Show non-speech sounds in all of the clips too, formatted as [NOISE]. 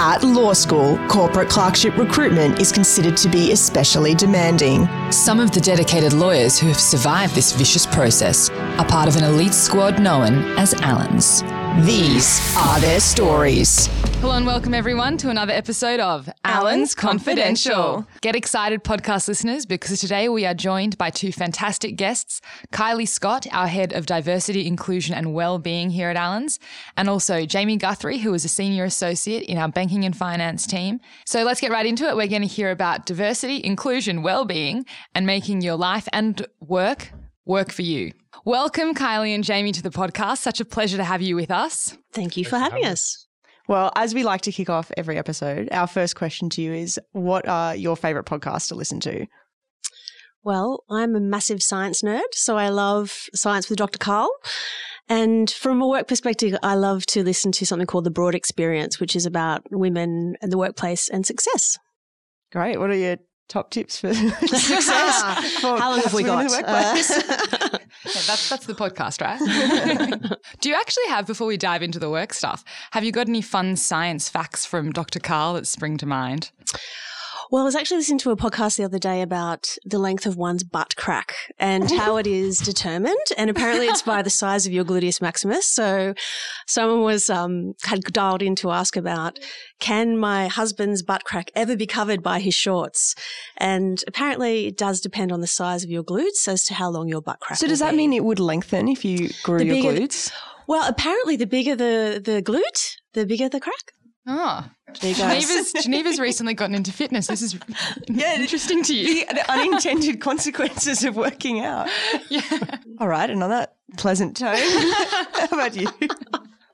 At law school, corporate clerkship recruitment is considered to be especially demanding. Some of the dedicated lawyers who have survived this vicious process are part of an elite squad known as Allens. These are their stories. Hello and welcome everyone to another episode of Allens Confidential. Get excited, podcast listeners, because today we are joined by two fantastic guests Kylie Scott, our head of diversity, inclusion, and well-being here at Allens, and also Jamie Guthrie, who is a senior associate in our banking and finance team. So let's get right into it. We're going to hear about diversity, inclusion, well-being, and making your life and work work for you. Welcome, Kylie and Jamie, to the podcast. Such a pleasure to have you with us. Thank you for having us. Well, as we like to kick off every episode, our first question to you is what are your favorite podcasts to listen to? Well, I'm a massive science nerd, so I love Science with Dr. Karl. And from a work perspective, I love to listen to something called The Broad Experience, which is about women and the workplace and success. Great. What are your top tips for [LAUGHS] success? For [LAUGHS] How long have we got? Uh, [LAUGHS] yeah, that's that's the podcast, right? Do you actually have before we dive into the work stuff? Have you got any fun science facts from Dr. Karl that spring to mind? Well, I was actually listening to a podcast the other day about the length of one's butt crack and [LAUGHS] how it is determined. And apparently it's by the size of your gluteus maximus. So someone was, um, had dialed in to ask about, can my husband's butt crack ever be covered by his shorts? And apparently it does depend on the size of your glutes as to how long your butt crack So does that be. mean it would lengthen if you grew The your glutes? Well, apparently the bigger the, the glute, the bigger the crack. Oh, There you go. Geneva's, Geneva's recently gotten into fitness. This is [LAUGHS] yeah, interesting to you. The, the unintended consequences of working out. [LAUGHS] Yeah. All right, and on that pleasant tone, [LAUGHS] how about you?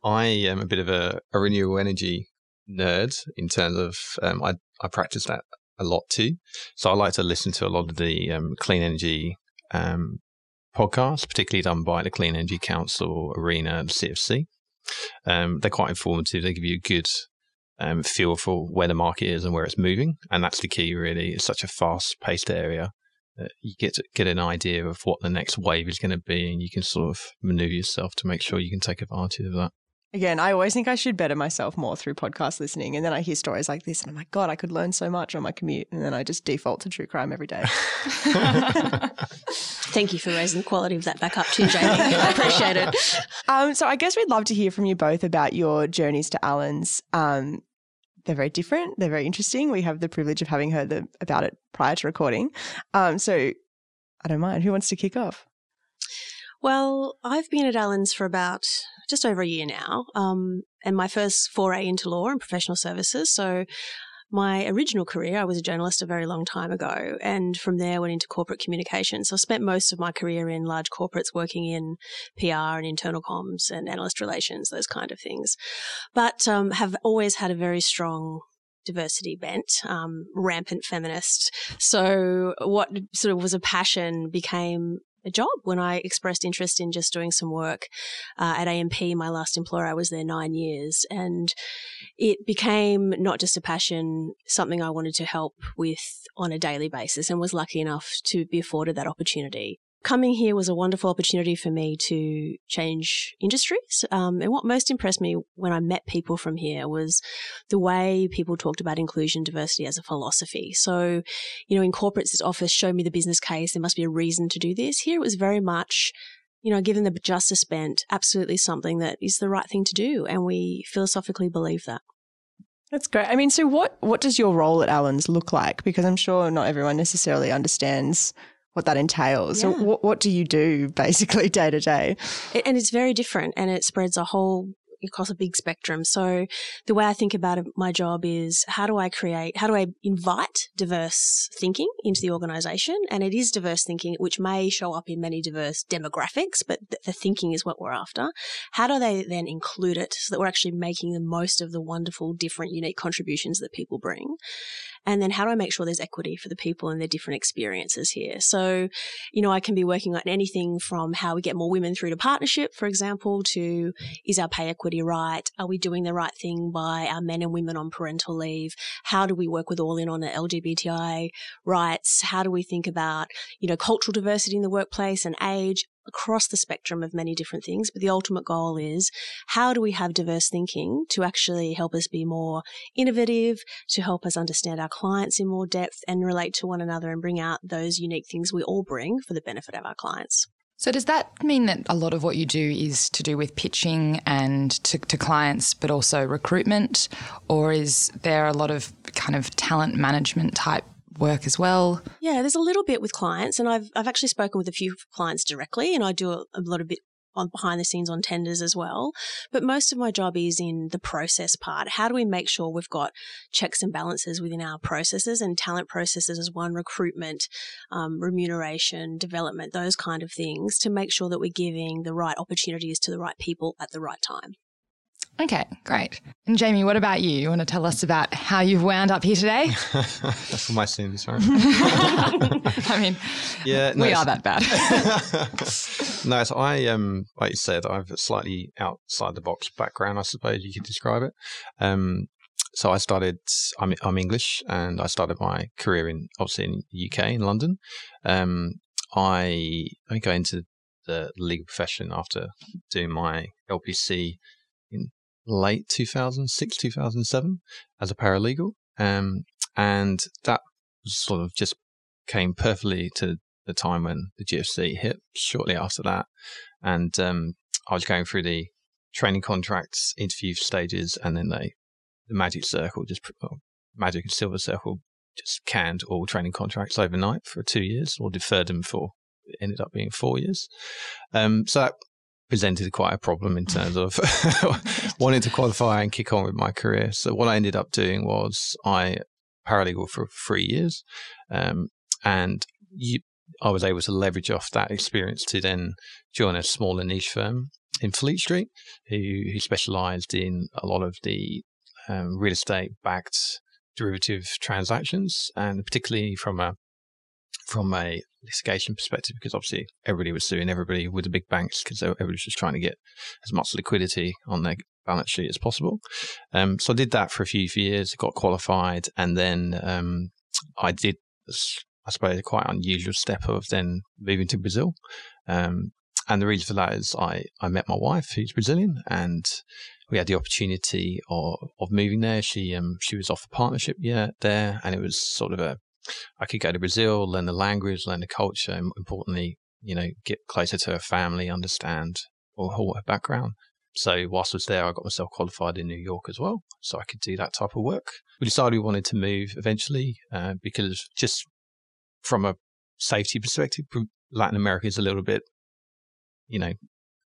I am a bit of a, a renewable energy nerd in terms of um, I, I practice that a lot too. So I like to listen to a lot of the um, clean energy um, podcasts, particularly done by the Clean Energy Council, Arena, and CEFC. Um, they're quite informative. They give you a good um, feel for where the market is and where it's moving, and that's the key. Really, it's such a fast-paced area. that You get get an idea of what the next wave is going to be, and you can sort of maneuver yourself to make sure you can take advantage of that. Again, I always think I should better myself more through podcast listening. And then I hear stories like this and I'm like, God, I could learn so much on my commute. And then I just default to true crime every day. [LAUGHS] [LAUGHS] Thank you for raising the quality of that back up too, Jamie. I [LAUGHS] appreciate it. Um, so I guess we'd love to hear from you both about your journeys to Allen's. Um, they're very different. They're very interesting. We have the privilege of having heard the, about it prior to recording. Um, so I don't mind. Who wants to kick off? Well, I've been at Allen's for about just over a year now, um, and my first foray into law and professional services. So, my original career, I was a journalist a very long time ago, and from there went into corporate communications. So, I spent most of my career in large corporates working in PR and internal comms and analyst relations, those kind of things. But um, have always had a very strong diversity bent, um, rampant feminist. So, what sort of was a passion became a job when I expressed interest in just doing some work uh, at AMP, my last employer. I was there nine years, and it became not just a passion, something I wanted to help with on a daily basis, and was lucky enough to be afforded that opportunity. Coming here was a wonderful opportunity for me to change industries. Um, and what most impressed me when I met people from here was the way people talked about inclusion, diversity as a philosophy. So, you know, in corporates, this office, show me the business case. There must be a reason to do this. Here it was very much, you know, given the justice bent, absolutely something that is the right thing to do. And we philosophically believe that. That's great. I mean, so what, what does your role at Allen's look like? Because I'm sure not everyone necessarily understands what that entails. So what, what do you do basically [LAUGHS] day to day? And it's very different and it spreads a whole across a big spectrum. So the way I think about it, my job is how do I create, how do I invite diverse thinking into the organization? And it is diverse thinking, which may show up in many diverse demographics, but th- the thinking is what we're after. How do they then include it so that we're actually making the most of the wonderful, different, unique contributions that people bring? And then how do I make sure there's equity for the people and their different experiences here? So, you know, I can be working on anything from how we get more women through to partnership, for example, to is our pay equity right? Are we doing the right thing by our men and women on parental leave? How do we work with all in on the LGBTI rights? How do we think about, you know, cultural diversity in the workplace and age? Across the spectrum of many different things. But the ultimate goal is how do we have diverse thinking to actually help us be more innovative, to help us understand our clients in more depth and relate to one another and bring out those unique things we all bring for the benefit of our clients. So, does that mean that a lot of what you do is to do with pitching and to, to, clients, but also recruitment? Or is there a lot of kind of talent management type work as well? Yeah, there's a little bit with clients, and I've I've actually spoken with a few clients directly, and I do a, a lot of bit on behind the scenes on tenders as well. But most of my job is in the process part. How do we make sure we've got checks and balances within our processes and talent processes as one recruitment, um, remuneration, development, those kind of things to make sure that we're giving the right opportunities to the right people at the right time. Okay, great. And Jamie, what about you? You want to tell us about how you've wound up here today? That's [LAUGHS] for my sins, right? [LAUGHS] I mean, yeah, no, we are that bad. [LAUGHS] no, so I, um, like you said, I've a slightly outside the box background, I suppose you could describe it. Um, so I started. I'm, I'm English, and I started my career in obviously in the UK in London. Um, I I got into the legal profession after doing my LPC in late 2006, 2007 as a paralegal. Um, and that sort of just came perfectly to the time when the GFC hit shortly after that. And um, I was going through the training contracts, interview stages, and then they, the magic circle, just magic and silver circle, just canned all training contracts overnight for two years or deferred them for, it ended up being four years. Um, so that presented quite a problem in terms of [LAUGHS] wanting to qualify and kick on with my career. So what I ended up doing was I paralegal for three years, um, and you, I was able to leverage off that experience to then join a smaller niche firm in Fleet Street, who, who specialised in a lot of the um, real estate backed derivative transactions, and particularly from a from a litigation perspective, because obviously everybody was suing everybody with the big banks because everybody was just trying to get as much liquidity on their balance sheet as possible. Um, so I did that for a few years, got qualified, and then um, I did, I suppose, a quite unusual step of then moving to Brazil. Um, and the reason for that is I, I met my wife, who's Brazilian, and we had the opportunity of, of moving there. She um she was off a partnership yeah there, and it was sort of a I could go to Brazil, learn the language, learn the culture, and importantly, you know, get closer to her family, understand or her background. So whilst I was there, I got myself qualified in New York as well, so I could do that type of work. We decided we wanted to move eventually uh, because just from a safety perspective, Latin America is a little bit, you know,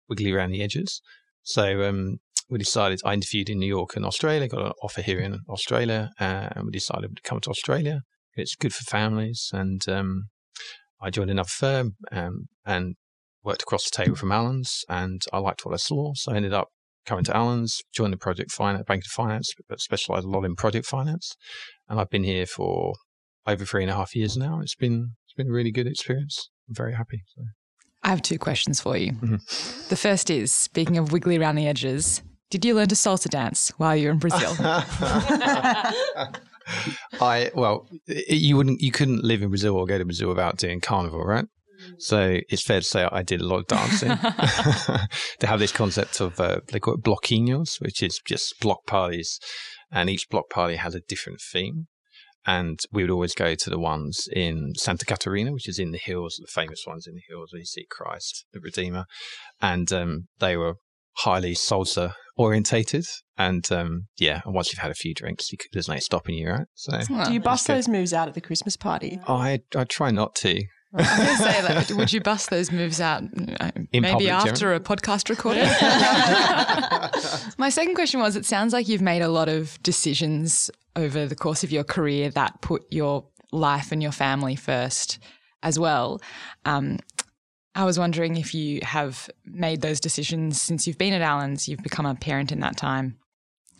wiggly around the edges. So um, we decided I interviewed in New York and Australia, got an offer here in Australia, uh, and we decided to come to Australia. It's good for families, and um, I joined another firm um, and worked across the table from Allens, and I liked what I saw, so I ended up coming to Allens, joined the project finance, bank of finance, but specialised a lot in project finance, and I've been here for over three and a half years now. It's been it's been a really good experience. I'm very happy. So. I have two questions for you. Mm-hmm. The first is speaking of wiggly around the edges, did you learn to salsa dance while you were in Brazil? [LAUGHS] [LAUGHS] I well, you wouldn't, you couldn't live in Brazil or go to Brazil without doing carnival, right? Mm. So it's fair to say I did a lot of dancing. [LAUGHS] [LAUGHS] they have this concept of uh, they call it bloquinhos, which is just block parties, and each block party has a different theme. And we would always go to the ones in Santa Catarina, which is in the hills, the famous ones in the hills where you see Christ, the Redeemer. And um, they were highly salsa orientated. And um, yeah, and once you've had a few drinks, you there's no stopping you, right? So, do you bust those moves out at the Christmas party? I I try not to. I was going to say, like, would you bust those moves out uh, In maybe after a podcast recording? [LAUGHS] [LAUGHS] My second question was: It sounds like you've made a lot of decisions over the course of your career that put your life and your family first as well. Um, I was wondering if you have made those decisions since you've been at Allens, you've become a parent in that time.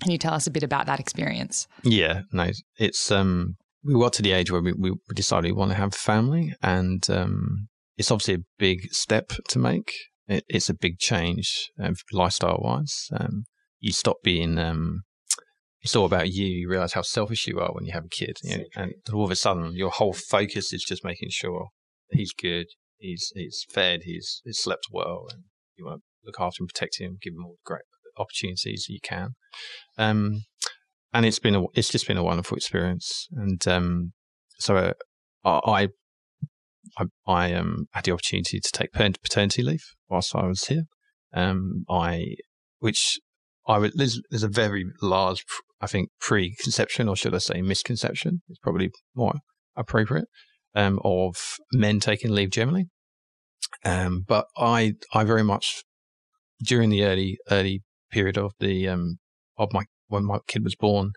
Can you tell us a bit about that experience? Yeah, no, it's um, we got to the age where we, we decided we want to have family, and um, it's obviously a big step to make. It, it's a big change uh, lifestyle wise. Um, you stop being um, it's all about you. You realize how selfish you are when you have a kid, you know, and all of a sudden your whole focus is just making sure he's good, he's he's fed, he's he's slept well, and you want to look after him, protect him, give him all the great opportunities you can. Um, and it's been a it's just been a wonderful experience, and um, so uh, I I, I um, had the opportunity to take paternity leave whilst I was here. Um, I, which I would, there's, there's a very large, I think, preconception, or should I say misconception, is probably more appropriate, um, of men taking leave generally. Um, but I, I very much, during the early, early period of the, um, of my, when my kid was born,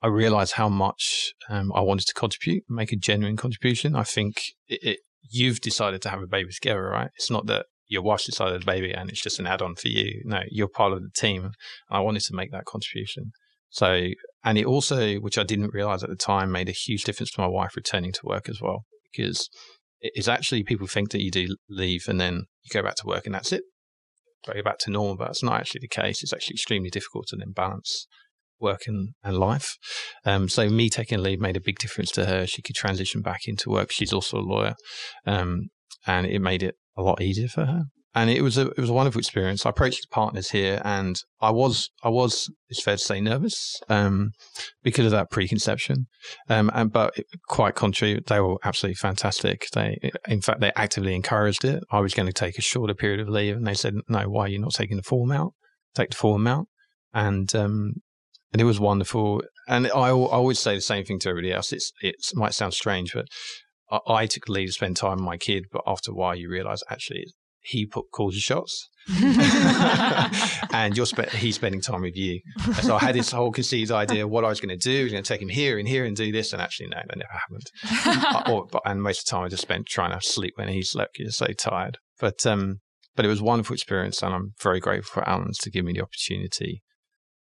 I realized how much um, I wanted to contribute, make a genuine contribution. I think it, it, you've decided to have a baby together, right? It's not that your wife decided a baby and it's just an add on for you. No, you're part of the team. I wanted to make that contribution. So, and it also, which I didn't realize at the time, made a huge difference to my wife returning to work as well, because it's actually people think that you do leave and then you go back to work and that's it. Go back to normal, but that's not actually the case. It's actually extremely difficult to then balance work and, and life. Um, so me taking leave made a big difference to her. She could transition back into work. She's also a lawyer, um, and it made it a lot easier for her. And it was a it was a wonderful experience. I approached the partners here, and I was I was it's fair to say nervous um, because of that preconception. Um, and but quite contrary, they were absolutely fantastic. They in fact they actively encouraged it. I was going to take a shorter period of leave, and they said, "No, why are you not taking the full amount? Take the full amount." And um, and it was wonderful. And I, I always say the same thing to everybody else. It's it might sound strange, but I, I took leave to spend time with my kid. But after a while, you realise actually he put calls the shots, [LAUGHS] and you're spe- he's spending time with you. And so I had this whole conceived idea of what I was going to do. I was going to take him here and here and do this, and actually, no, that never happened. [LAUGHS] or, but, and most of the time, I just spent trying to sleep when he slept. You're so tired, but um, but it was a wonderful experience, and I'm very grateful for Allens to give me the opportunity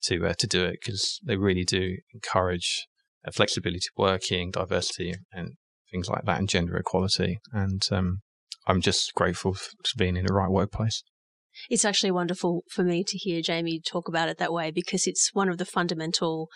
to uh, to do it because they really do encourage uh, flexibility working, diversity, and things like that, and gender equality. And um, I'm just grateful to being in the right workplace. It's actually wonderful for me to hear Jamie talk about it that way because it's one of the fundamental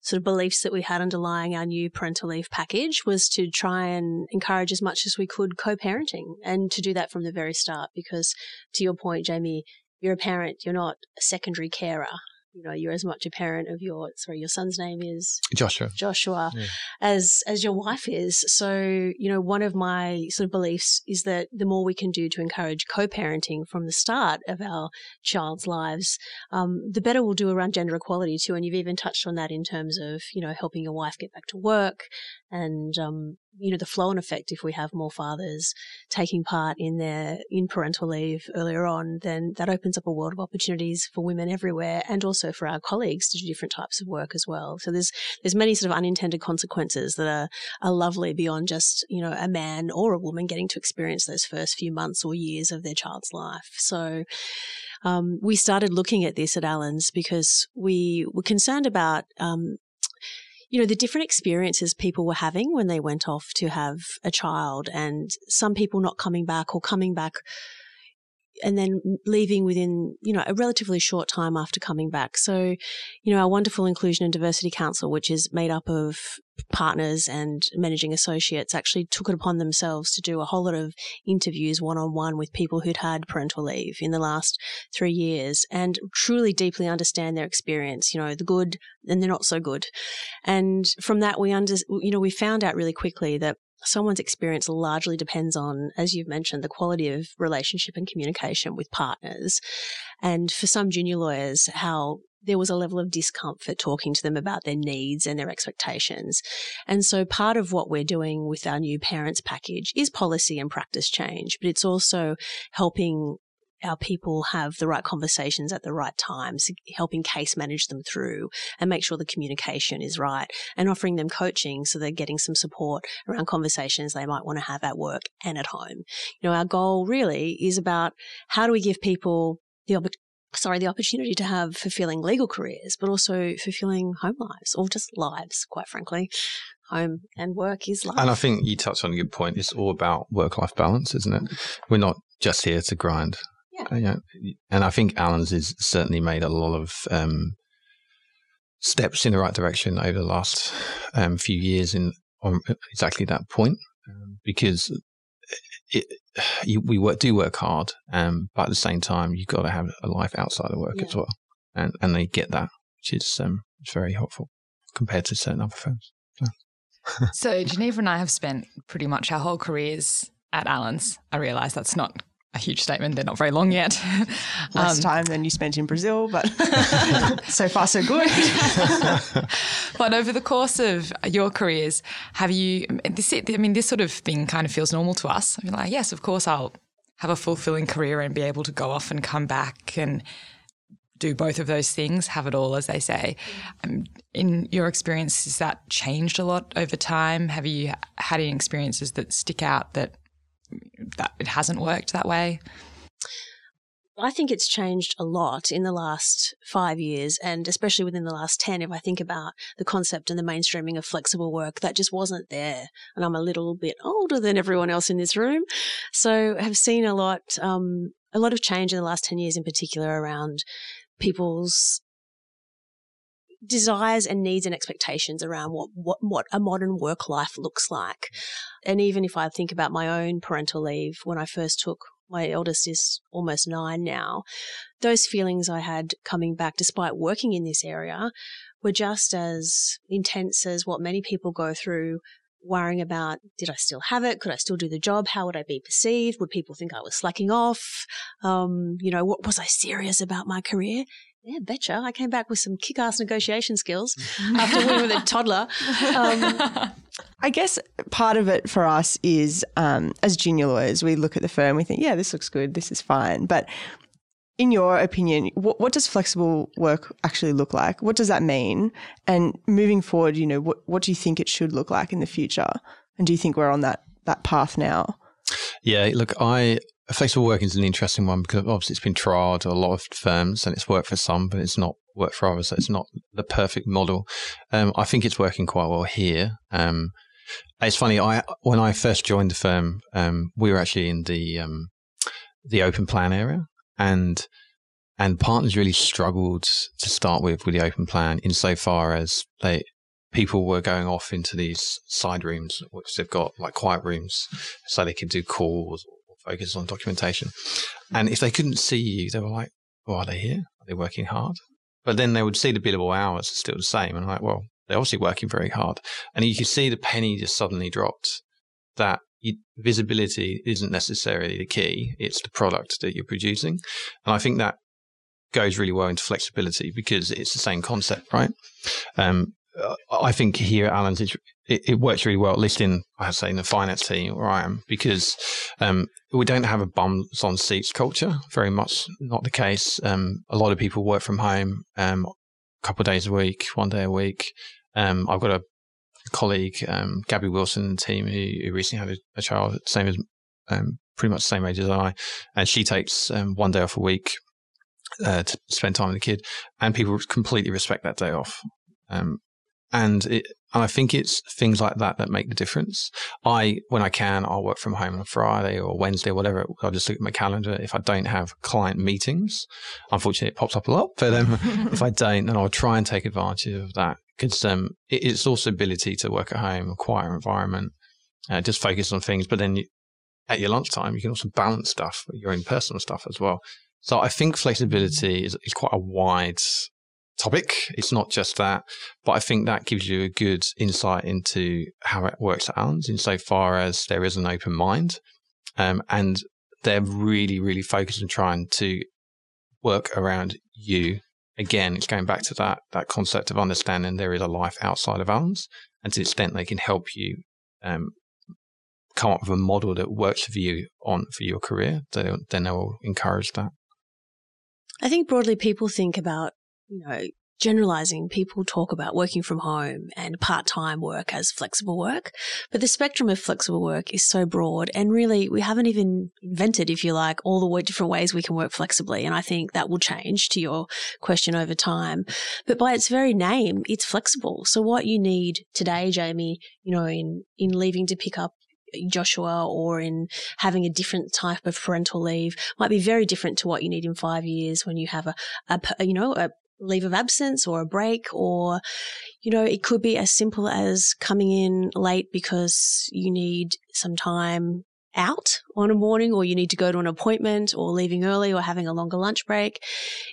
sort of beliefs that we had underlying our new parental leave package was to try and encourage as much as we could co-parenting and to do that from the very start because to your point Jamie you're a parent you're not a secondary carer you know you're as much a parent of your sorry your son's name is Joshua. Joshua yeah. as as your wife is. So you know one of my sort of beliefs is that the more we can do to encourage co-parenting from the start of our child's lives um, the better we'll do around gender equality too. And you've even touched on that in terms of you know helping your wife get back to work and um, you know the flow and effect if we have more fathers taking part in their in parental leave earlier on then that opens up a world of opportunities for women everywhere and also for our colleagues to do different types of work as well. So there's there's many sort of unintended consequences that are are lovely beyond just you know a man or a woman getting to experience those first few months or years of their child's life. So um, we started looking at this at Allens because we were concerned about um, you know, the different experiences people were having when they went off to have a child and some people not coming back or coming back and then leaving within, you know, a relatively short time after coming back. So, you know, our wonderful Inclusion and Diversity Council, which is made up of partners and managing associates, actually took it upon themselves to do a whole lot of interviews one on one with people who'd had parental leave in the last three years and truly deeply understand their experience, you know, the good and the not so good. And from that, we under, you know, we found out really quickly that someone's experience largely depends on, as you've mentioned, the quality of relationship and communication with partners. And for some junior lawyers, how there was a level of discomfort talking to them about their needs and their expectations. And so part of what we're doing with our new parents package is policy and practice change, but it's also helping our people have the right conversations at the right times, helping case manage them through and make sure the communication is right and offering them coaching so they're getting some support around conversations they might want to have at work and at home. You know, our goal really is about how do we give people the opportunity sorry, the opportunity to have fulfilling legal careers, but also fulfilling home lives or just lives, quite frankly. Home and work is life. And I think you touched on a good point. It's all about work life balance, isn't it? We're not just here to grind. Yeah. And I think Allens has certainly made a lot of um, steps in the right direction over the last um, few years in on exactly that point, um, because it, you, we work, do work hard, um, but at the same time, you've got to have a life outside of work Yeah. as well, and and they get that, which is um, it's very helpful compared to certain other firms. So Geneva and I have spent pretty much our whole careers at Allen's. I realise that's not a huge statement. They're not very long yet. [LAUGHS] Less Um, time than you spent in Brazil, but [LAUGHS] [LAUGHS] so far so good. But over the course of your careers, have you? This, I mean, this sort of thing kind of feels normal to us. I mean, like, yes, of course, I'll have a fulfilling career and be able to go off and come back and do both of those things, have it all, as they say. Um, in your experience, has that changed a lot over time? Have you had any experiences that stick out that that it hasn't worked that way? I think it's changed a lot in the last five years, and especially within the last 10. If I think about the concept and the mainstreaming of flexible work, that just wasn't there. And I'm a little bit older than everyone else in this room. So I have seen a lot, um, a lot of change in the last 10 years in particular around people's desires and needs and expectations around what, what, what a modern work life looks like. And even if I think about my own parental leave, when I first took my eldest is almost nine now. Those feelings I had coming back, despite working in this area, were just as intense as what many people go through worrying about did I still have it? Could I still do the job? How would I be perceived? Would people think I was slacking off? Um, you know, what was I serious about my career? Yeah, betcha. I came back with some kick ass negotiation skills after working with a toddler. Um, I guess part of it for us is um, as junior lawyers, we look at the firm, we think, yeah, this looks good, this is fine. But in your opinion, what, what does flexible work actually look like? What does that mean? And moving forward, you know, what, what do you think it should look like in the future? And do you think we're on that that path now? Yeah, look, I flexible working is an interesting one because obviously it's been trialed at a lot of firms and it's worked for some, but it's not worked for others. So it's not the perfect model. Um, I think it's working quite well here. Um, it's funny. I when I first joined the firm, um, we were actually in the um, the open plan area, and and partners really struggled to start with with the open plan insofar as they people were going off into these side rooms, which they've got like quiet rooms, so they could do calls focus on documentation. And if they couldn't see you, they were like, "Oh, are they here? Are they working hard?" But then they would see the billable hours are still the same, and I'm like, "Well, they're obviously working very hard." And you could see the penny just suddenly dropped. That visibility isn't necessarily the key; it's the product that you're producing, and I think that goes really well into flexibility because it's the same concept, right? Um, I think here at Allen's, it, it, works really well, at least in, I to say, in the finance team where I am, because um, we don't have a bums on seats culture, very much not the case. Um, a lot of people work from home um, a couple of days a week, one day a week. Um, I've got a colleague, um, Gabby Wilson, the team, who, who recently had a, a child, same as um, pretty much the same age as I, and she takes one day off a week uh, to spend time with the kid, and people completely respect that day off. Um, and it, and I think it's things like that that make the difference. I, when I can, I'll work from home on a Friday or Wednesday or whatever. I'll just look at my calendar. If I don't have client meetings, unfortunately, it pops up a lot. But um, [LAUGHS] if I don't, then I'll try and take advantage of that because um, it, it's also ability to work at home, a quieter environment, uh, just focus on things. But then you, at your lunchtime, you can also balance stuff, your own personal stuff as well. So I think flexibility is, is quite a wide topic. It's not just that, but I think that gives you a good insight into how it works at Allen's insofar as there is an open mind. Um, and they're really, really focused on trying to work around you. Again, it's going back to that, that concept of understanding there is a life outside of Allen's and to the extent they can help you, um, come up with a model that works for you on for your career, then they will encourage that. I think broadly people think about you know, generalizing, people talk about working from home and part time work as flexible work. But the spectrum of flexible work is so broad. And really, we haven't even invented, if you like, all the different ways we can work flexibly. And I think that will change to your question over time. But by its very name, it's flexible. So what you need today, Jamie, you know, in, in leaving to pick up Joshua or in having a different type of parental leave might be very different to what you need in five years when you have a, a you know, a leave of absence or a break or you know it could be as simple as coming in late because you need some time out on a morning or you need to go to an appointment or leaving early or having a longer lunch break.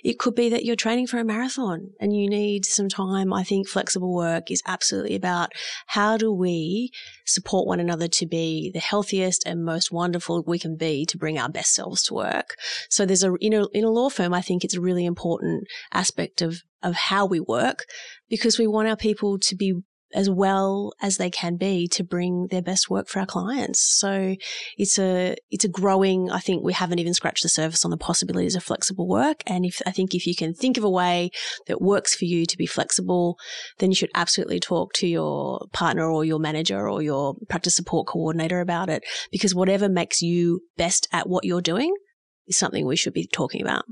It could be that you're training for a marathon and you need some time. I think flexible work is absolutely about how do we support one another to be the healthiest and most wonderful we can be to bring our best selves to work. So there's a, in a, in a law firm, I think it's a really important aspect of, of how we work because we want our people to be as well as they can be to bring their best work for our clients. So it's a it's a growing. I think we haven't even scratched the surface on the possibilities of flexible work. And if I think if you can think of a way that works for you to be flexible, then you should absolutely talk to your partner or your manager or your practice support coordinator about it. Because whatever makes you best at what you're doing is something we should be talking about.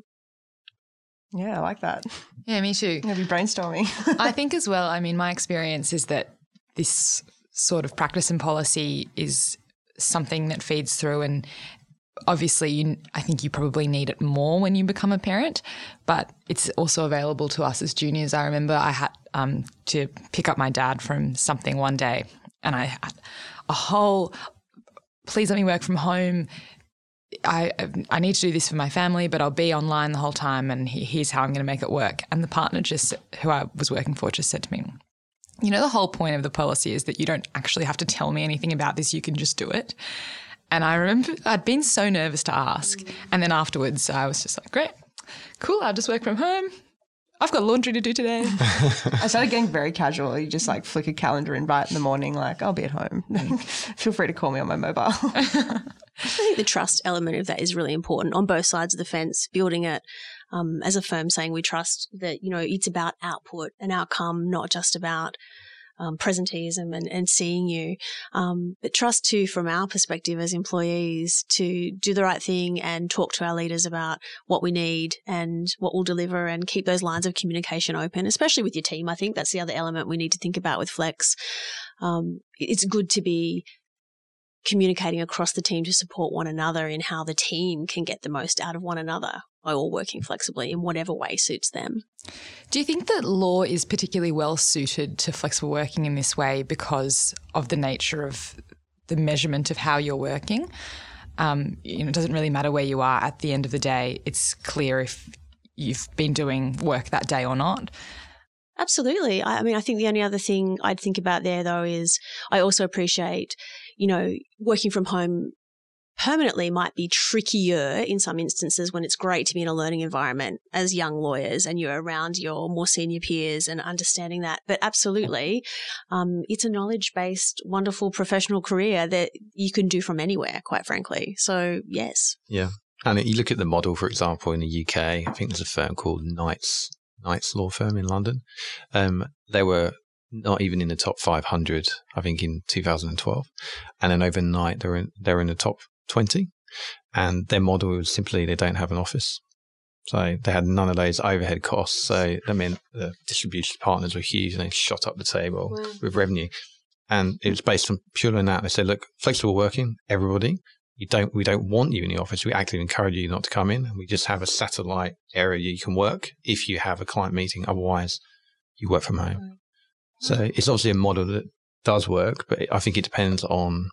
Yeah, I like that. Yeah, me too. Maybe brainstorming. [LAUGHS] I think as well, I mean, my experience is that this sort of practice and policy is something that feeds through and obviously you, I think you probably need it more when you become a parent, but it's also available to us as juniors. I remember I had um, to pick up my dad from something one day and I had a whole please let me work from home I I need to do this for my family, but I'll be online the whole time, and here's how I'm going to make it work. And the partner just who I was working for just said to me, "You know, the whole point of the policy is that you don't actually have to tell me anything about this; you can just do it." And I remember I'd been so nervous to ask, and then afterwards I was just like, "Great, cool, I'll just work from home." I've got laundry to do today. [LAUGHS] I started getting very casual. You just like flick a calendar invite in the morning, like, I'll be at home. [LAUGHS] Feel free to call me on my mobile. [LAUGHS] I think the trust element of that is really important on both sides of the fence, building it um, as a firm saying we trust that, you know, it's about output and outcome, not just about um, presenteeism and, and seeing you. Um, but trust too, from our perspective as employees, to do the right thing and talk to our leaders about what we need and what we'll deliver and keep those lines of communication open, especially with your team. I think that's the other element we need to think about with Flex. Um, it's good to be communicating across the team to support one another in how the team can get the most out of one another by all working flexibly in whatever way suits them. Do you think that law is particularly well suited to flexible working in this way because of the nature of the measurement of how you're working? Um, you know, it doesn't really matter where you are at the end of the day. It's clear if you've been doing work that day or not. Absolutely. I, I mean, I think the only other thing I'd think about there though is I also appreciate you know, working from home permanently might be trickier in some instances when it's great to be in a learning environment as young lawyers and you're around your more senior peers and understanding that. But absolutely, um, it's a knowledge based, wonderful professional career that you can do from anywhere, quite frankly. So, yes. Yeah. And you look at the model, for example, in the UK, I think there's a firm called Knights, Knights Law Firm in London. Um, they were not even in the top 500, I think in 2012. And then overnight, they're in, they're in the top 20. And their model was simply they don't have an office. So they had none of those overhead costs. So I mean, the distribution partners were huge and they shot up the table wow. with revenue. And it was based on purely on that. They said, look, flexible working, everybody, you don't, we don't want you in the office. We actively encourage you not to come in. We just have a satellite area you can work if you have a client meeting. Otherwise, you work from home. So it's obviously a model that does work, but I think it depends on,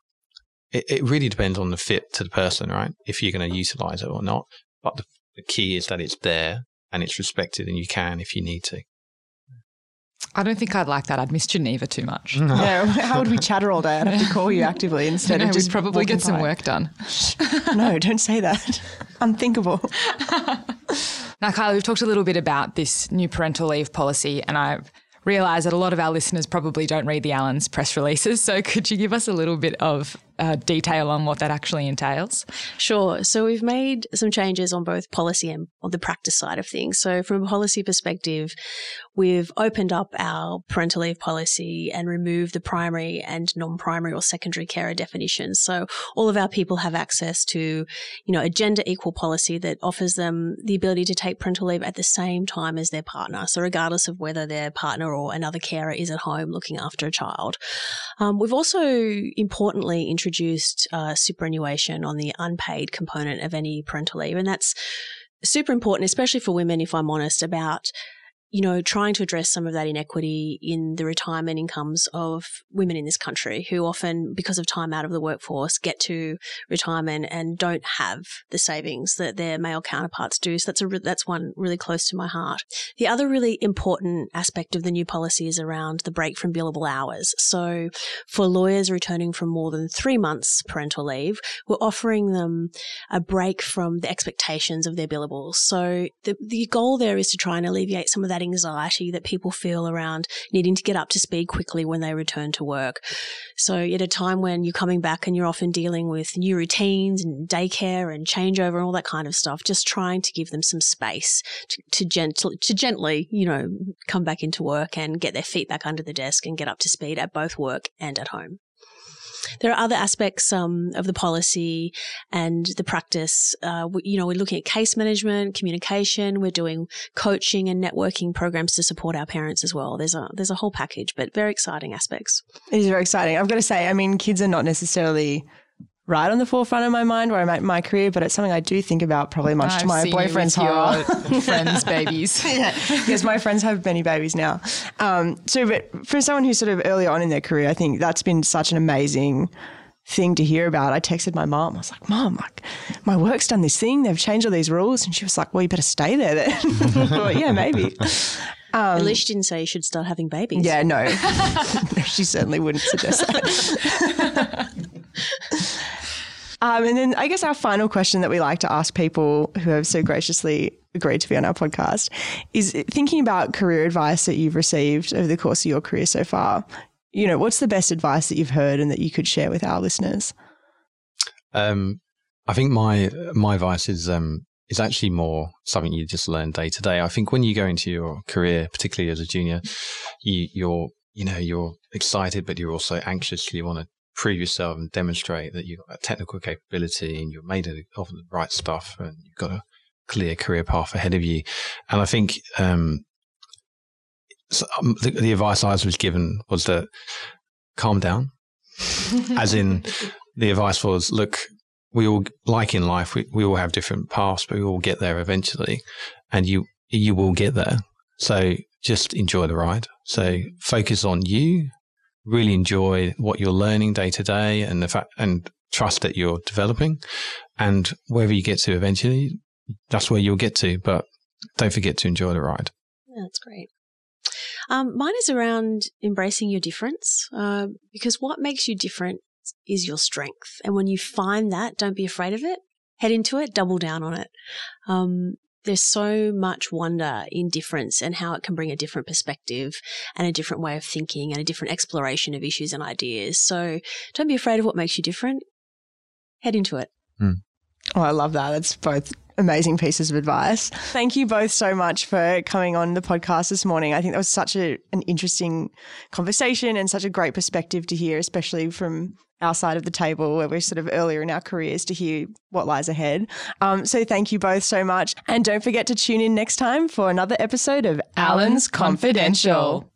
it, it really depends on the fit to the person, right? If you're going to utilize it or not. But the, the key is that it's there and it's respected and you can if you need to. I don't think I'd like that. I'd miss Geneva too much. [LAUGHS] yeah, [LAUGHS] how would we chatter all day? I'd have to call you [LAUGHS] actively instead of just probably get some work done. no, don't say that. Unthinkable. now, Kylie, we've talked a little bit about this new parental leave policy, and I've realize that a lot of our listeners probably don't read the Allens press releases. [LAUGHS] So could you give us a little bit of uh, detail on what that actually entails? Sure. So we've made some changes on both policy and on the practice side of things. So from a policy perspective, we've opened up our parental leave policy and removed the primary and non-primary or secondary carer definitions. So all of our people have access to, you know, a gender equal policy that offers them the ability to take parental leave at the same time as their partner. So regardless of whether their partner or another carer is at home looking after a child. Um, we've also importantly introduced introduced uh, superannuation on the unpaid component of any parental leave. And that's super important, especially for women, if I'm honest, about you know, trying to address some of that inequity in the retirement incomes of women in this country who often, because of time out of the workforce, get to retirement and don't have the savings that their male counterparts do. So that's a, that's one really close to my heart. The other really important aspect of the new policy is around the break from billable hours. So for lawyers returning from more than three months parental leave, we're offering them a break from the expectations of their billables. So the, the goal there is to try and alleviate some of that anxiety that people feel around needing to get up to speed quickly when they return to work. So at a time when you're coming back and you're often dealing with new routines and daycare and changeover and all that kind of stuff, just trying to give them some space to, to gentle, to gently, you know, come back into work and get their feet back under the desk and get up to speed at both work and at home. There are other aspects um, of the policy and the practice. Uh, we, you know, we're looking at case management, communication. We're doing coaching and networking programs to support our parents as well. There's a there's a whole package, but very exciting aspects. It is very exciting. I've got to say, I mean, kids are not necessarily right on the forefront of my mind where I'm at my career, but it's something I do think about probably much I've to my seen you boyfriend's with horror. your [LAUGHS] friends' babies. [LAUGHS] yeah, because my friends have many babies now. Um, so, but for someone who's sort of early on in their career, I think that's been such an amazing thing to hear about. I texted my mom. I was like, "Mom, like my work's done this thing. They've changed all these rules," and she was like, "Well, you better stay there then." [LAUGHS] I thought, yeah, maybe. At least she didn't say you should start having babies. Yeah, no, she certainly wouldn't suggest that. Um, and then I guess our final question that we like to ask people who have so graciously agreed to be on our podcast is thinking about career advice that you've received over the course of your career so far. You know, what's the best advice that you've heard and that you could share with our listeners? Um, I think my my advice is um, is actually more something you just learn day to day. I think when you go into your career, particularly as a junior, you, you're you know you're excited, but you're also anxious. You want to prove yourself and demonstrate that you've got technical capability and you're made of the right stuff and you've got a clear career path ahead of you. And I think um, so, um, the, the advice I was given was that calm down, [LAUGHS] as in the advice was look we all like in life we, we all have different paths but we all get there eventually. And you you will get there. So just enjoy the ride. So focus on you really enjoy what you're learning day to day and the fact and trust that you're developing and wherever you get to eventually that's where you'll get to but don't forget to enjoy the ride Yeah, that's great. Um, mine is around embracing your difference uh, because what makes you different is your strength. And when you find that, don't be afraid of it. Head into it, double down on it. Um, there's so much wonder in difference and how it can bring a different perspective and a different way of thinking and a different exploration of issues and ideas. So don't be afraid of what makes you different. Head into it. Hmm. Oh, I love that. That's both amazing pieces of advice. Thank you both so much for coming on the podcast this morning. I think that was such a, an interesting conversation and such a great perspective to hear, especially from our side of the table where we're sort of earlier in our careers to hear what lies ahead. Um, so thank you both so much. And don't forget to tune in next time for another episode of Allens Confidential.